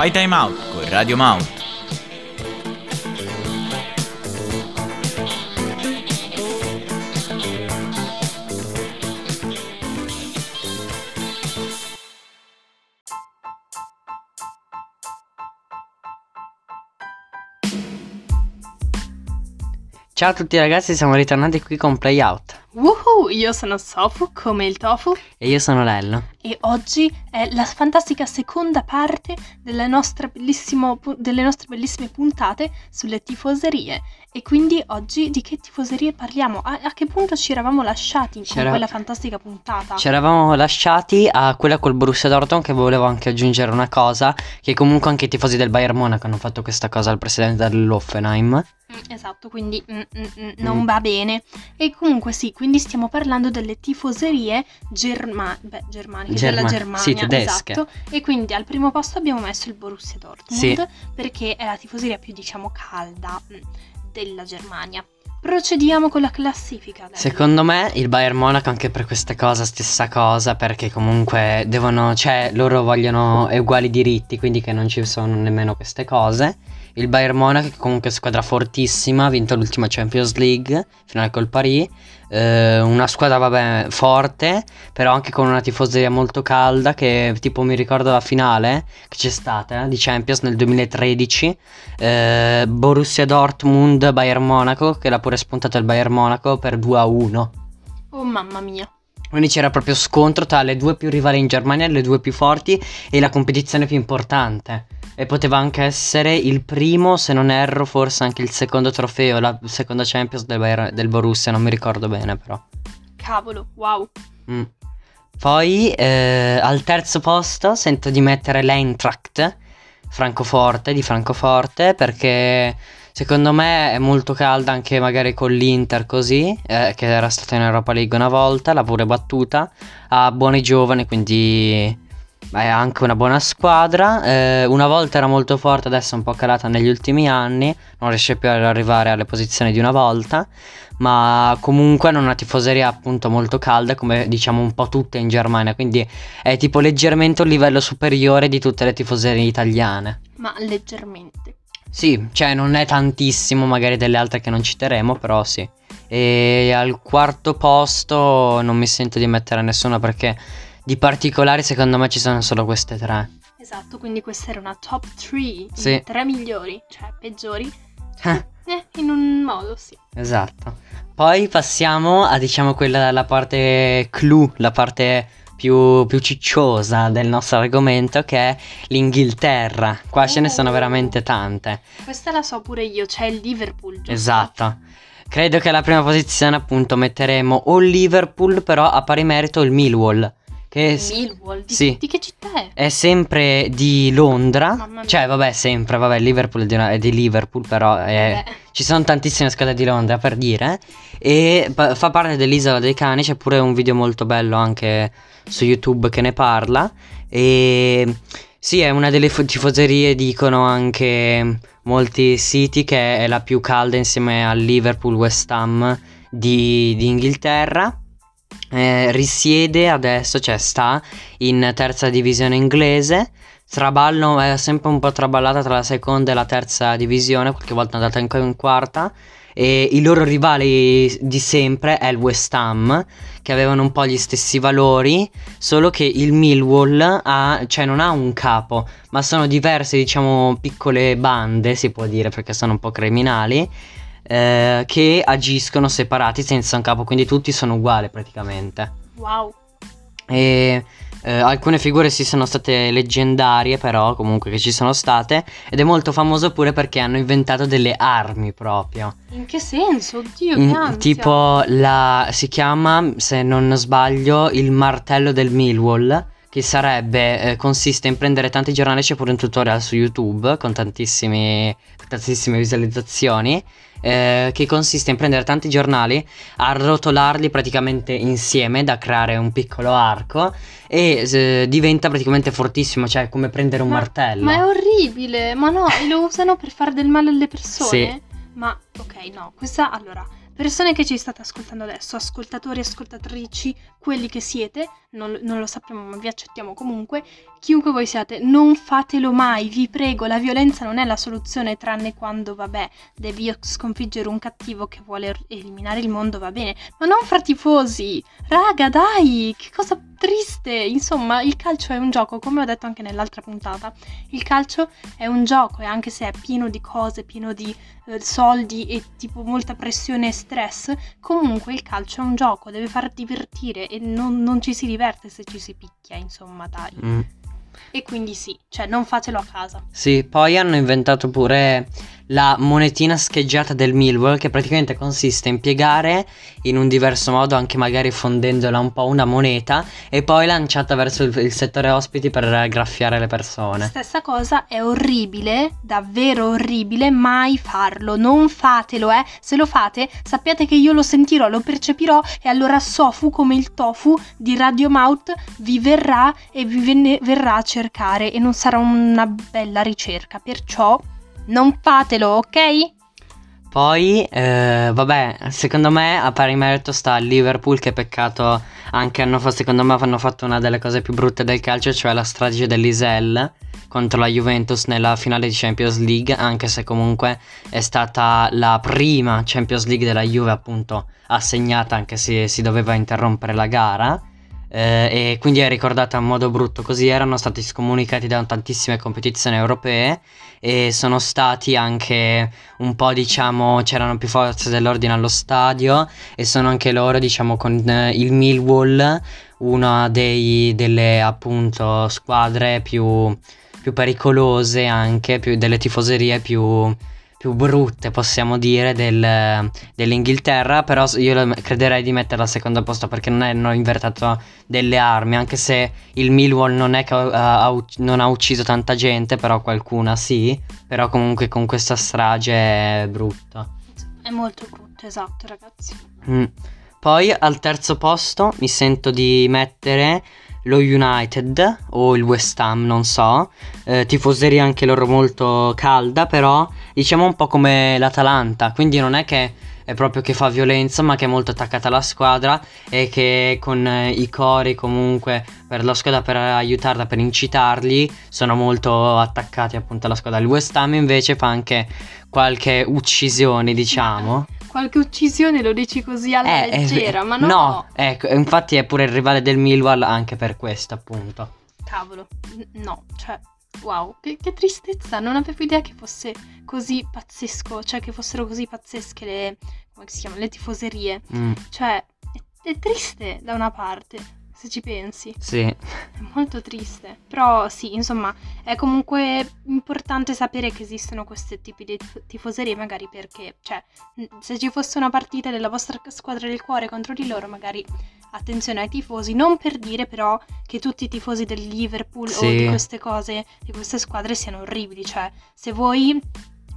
Fai Time Out con Radio Mount. Ciao a tutti ragazzi, siamo ritornati qui con Playout Woohoo! Io sono Sofu, come il tofu, e io sono Lello. e oggi è la fantastica seconda parte della nostra bellissimo pu- delle nostre bellissime puntate sulle tifoserie. E quindi oggi di che tifoserie parliamo? A, a che punto ci eravamo lasciati con C'era- quella fantastica puntata? Ci eravamo lasciati a quella col Borussia Dortmund che volevo anche aggiungere una cosa, che comunque anche i tifosi del Bayern Monaco hanno fatto questa cosa al presidente dell'Offenheim. Mm, esatto, quindi mm, mm, mm, non Mm. va bene. E comunque sì, quindi stiamo parlando delle tifoserie germa- beh, germaniche, Germa- della Germania. sì, tedesche. Esatto. E quindi al primo posto abbiamo messo il Borussia Dortmund, Sì. perché è la tifoseria più, diciamo, calda mm, della Germania. Procediamo con la classifica. dai. Secondo me il Bayern Monaco anche per questa cosa, stessa cosa, perché comunque devono, cioè loro vogliono uguali diritti, quindi che non ci sono nemmeno queste cose. Il Bayern Monaco che comunque è squadra fortissima, ha vinto l'ultima Champions League, finale col Paris, eh, una squadra vabbè forte, però anche con una tifoseria molto calda che tipo mi ricordo la finale che c'è stata eh, di Champions nel 2013, eh, Borussia Dortmund, Bayern Monaco, che l'ha pure spuntato il Bayern Monaco per 2 a 1. Oh mamma mia. Quindi c'era proprio scontro tra le due più rivali in Germania, le due più forti e la competizione più importante. E poteva anche essere il primo, se non erro, forse anche il secondo trofeo, la seconda Champions del, del Borussia, non mi ricordo bene però. Cavolo, wow. Mm. Poi eh, al terzo posto sento di mettere l'Eintracht Francoforte di Francoforte perché secondo me è molto calda anche magari con l'Inter così eh, che era stata in Europa League una volta, l'ha pure battuta, ha buoni giovani quindi è anche una buona squadra. Eh, una volta era molto forte, adesso è un po' calata negli ultimi anni, non riesce più ad arrivare alle posizioni di una volta ma comunque hanno una tifoseria appunto molto calda come diciamo un po' tutte in Germania, quindi è tipo leggermente un livello superiore di tutte le tifoserie italiane. Ma leggermente. Sì, cioè non è tantissimo magari delle altre che non citeremo, però sì. E al quarto posto non mi sento di mettere nessuna perché di particolari secondo me ci sono solo queste tre. Esatto, quindi questa era una top 3, Sì. tre migliori, cioè peggiori. Eh, in un modo, sì. Esatto. Poi passiamo a diciamo quella la parte clou, la parte più, più cicciosa del nostro argomento che è l'Inghilterra. Qua ce ne sono Oh. veramente tante. Questa la so pure io, c'è il Liverpool, giusto? Esatto. Credo che alla prima posizione appunto metteremo o il Liverpool però a pari merito il Millwall. Che s- Millwall, di, sì. di che città è? è sempre di Londra. Cioè vabbè sempre, vabbè Liverpool è di, è di Liverpool però è... Beh, Ci sono tantissime squadre di Londra per dire. E pa- fa parte dell'Isola dei Cani. C'è pure un video molto bello anche su YouTube che ne parla. E sì, è una delle fo- tifoserie, dicono anche molti siti, che è la più calda insieme al Liverpool West Ham di, di Inghilterra. Eh, risiede adesso, cioè sta in terza divisione inglese. Traballo è sempre un po' traballata tra la seconda e la terza divisione, qualche volta è andata anche in quarta. E i loro rivali di sempre è il West Ham, che avevano un po' gli stessi valori, solo che il Millwall ha, cioè non ha un capo, ma sono diverse, diciamo, piccole bande, si può dire, perché sono un po' criminali, eh, che agiscono separati senza un capo, quindi tutti sono uguali praticamente. wow. E eh, alcune figure sì sono state leggendarie, però comunque che ci sono state. Ed è molto famoso pure perché hanno inventato delle armi proprio. In che senso? Oddio, che ansia. tipo la si chiama, se non sbaglio, il martello del Millwall. Che sarebbe, eh, consiste in prendere tanti giornali, c'è pure un tutorial su YouTube con tantissime visualizzazioni. Eh, che consiste in prendere tanti giornali, arrotolarli praticamente insieme da creare un piccolo arco e eh, diventa praticamente fortissimo, cioè come prendere un Ma- martello. Ma è orribile, ma no, lo usano per fare del male alle persone? Sì. Ma, ok, no, questa, allora, persone che ci state ascoltando adesso, ascoltatori, ascoltatrici, quelli che siete, non, non, lo sappiamo ma vi accettiamo comunque, chiunque voi siate, non fatelo mai, vi prego, la violenza non è la soluzione tranne quando, vabbè, devi sconfiggere un cattivo che vuole eliminare il mondo, va bene, ma non fra tifosi, raga dai, che cosa triste, insomma il calcio è un gioco, come ho detto anche nell'altra puntata, il calcio è un gioco e anche se è pieno di cose, pieno di eh, soldi e tipo molta pressione e stress, comunque il calcio è un gioco, deve far divertire e non, non ci si diverte se ci si picchia, insomma, dai. Mm. E quindi sì, cioè non fatelo a casa. Sì, poi hanno inventato pure la monetina scheggiata del Millwall che praticamente consiste in piegare in un diverso modo, anche magari fondendola un po' una moneta e poi lanciata verso il, il settore ospiti per graffiare le persone. Stessa cosa è orribile, davvero orribile, mai farlo, non fatelo, eh. Se lo fate, sappiate che io lo sentirò, lo percepirò e allora Sofu come il tofu di Radio Mouth vi verrà e vi verrà a cercare e non sarà una bella ricerca, perciò non fatelo, ok? Poi, eh, vabbè, secondo me a pari merito sta Liverpool che peccato anche hanno fatto, secondo me hanno fatto una delle cose più brutte del calcio, cioè la strage dell'Isel contro la Juventus nella finale di Champions League, anche se comunque è stata la prima Champions League della Juve appunto assegnata, anche se si doveva interrompere la gara eh, e quindi è ricordata in modo brutto così erano stati scomunicati da tantissime competizioni europee e sono stati anche un po' diciamo c'erano più forze dell'ordine allo stadio e sono anche loro diciamo con eh, il Millwall una dei, delle appunto squadre più, più pericolose anche più, delle tifoserie più più brutte, possiamo dire, del, dell'Inghilterra, però io crederei di metterla al secondo posto perché non hanno invertito delle armi, anche se il Millwall non è che ha, ha, non ha ucciso tanta gente, però qualcuna sì, però comunque con questa strage è brutta. È molto brutto, esatto ragazzi. Mm. Poi al terzo posto mi sento di mettere lo United o il West Ham, non so, eh, tifoseria anche loro molto calda, però diciamo un po' come l'Atalanta, quindi non è che è proprio che fa violenza, ma che è molto attaccata alla squadra e che con eh, i cori comunque per la squadra per aiutarla, per incitarli, sono molto attaccati appunto alla squadra. Il West Ham invece fa anche qualche uccisione, diciamo qualche uccisione lo dici così alla eh, leggera, eh, ma no. No, ecco, infatti è pure il rivale del Millwall anche per questo, appunto. Cavolo, no, cioè, wow, che, che, tristezza, non avevo idea che fosse così pazzesco, cioè che fossero così pazzesche le, come si chiama, le tifoserie. Mm. Cioè, è, è triste da una parte se ci pensi. Sì. È molto triste. Però sì, insomma, è comunque importante sapere che esistono questi tipi di tifoserie, magari perché, cioè, se ci fosse una partita della vostra squadra del cuore contro di loro, magari attenzione ai tifosi, non per dire però che tutti i tifosi del Liverpool sì. o di queste cose, di queste squadre siano orribili, cioè, se voi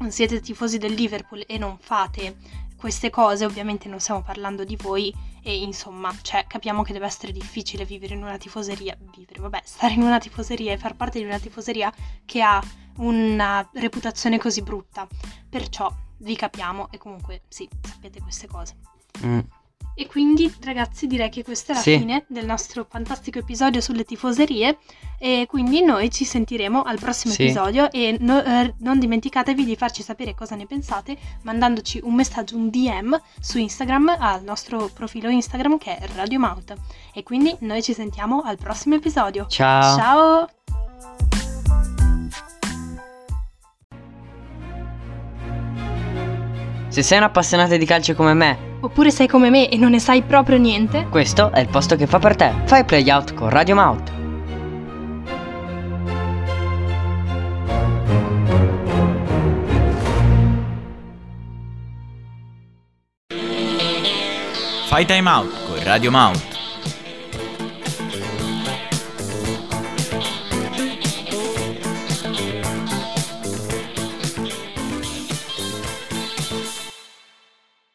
siete tifosi del Liverpool e non fate queste cose, ovviamente non stiamo parlando di voi e insomma, cioè, capiamo che deve essere difficile vivere in una tifoseria, vivere, vabbè, stare in una tifoseria e far parte di una tifoseria che ha una reputazione così brutta. Perciò vi capiamo e comunque sì, sapete queste cose. Mm. E quindi ragazzi direi che questa è la sì. fine del nostro fantastico episodio sulle tifoserie e quindi noi ci sentiremo al prossimo sì. episodio e no, eh, non dimenticatevi di farci sapere cosa ne pensate mandandoci un messaggio, un DM su Instagram al nostro profilo Instagram che è Radio Mouth e quindi noi ci sentiamo al prossimo episodio. Ciao! Ciao! Se sei un appassionato di calcio come me Oppure sei come me e non ne sai proprio niente? Questo è il posto che fa per te. Fai play out con Radio Mouth. Fai time out con Radio Mouth.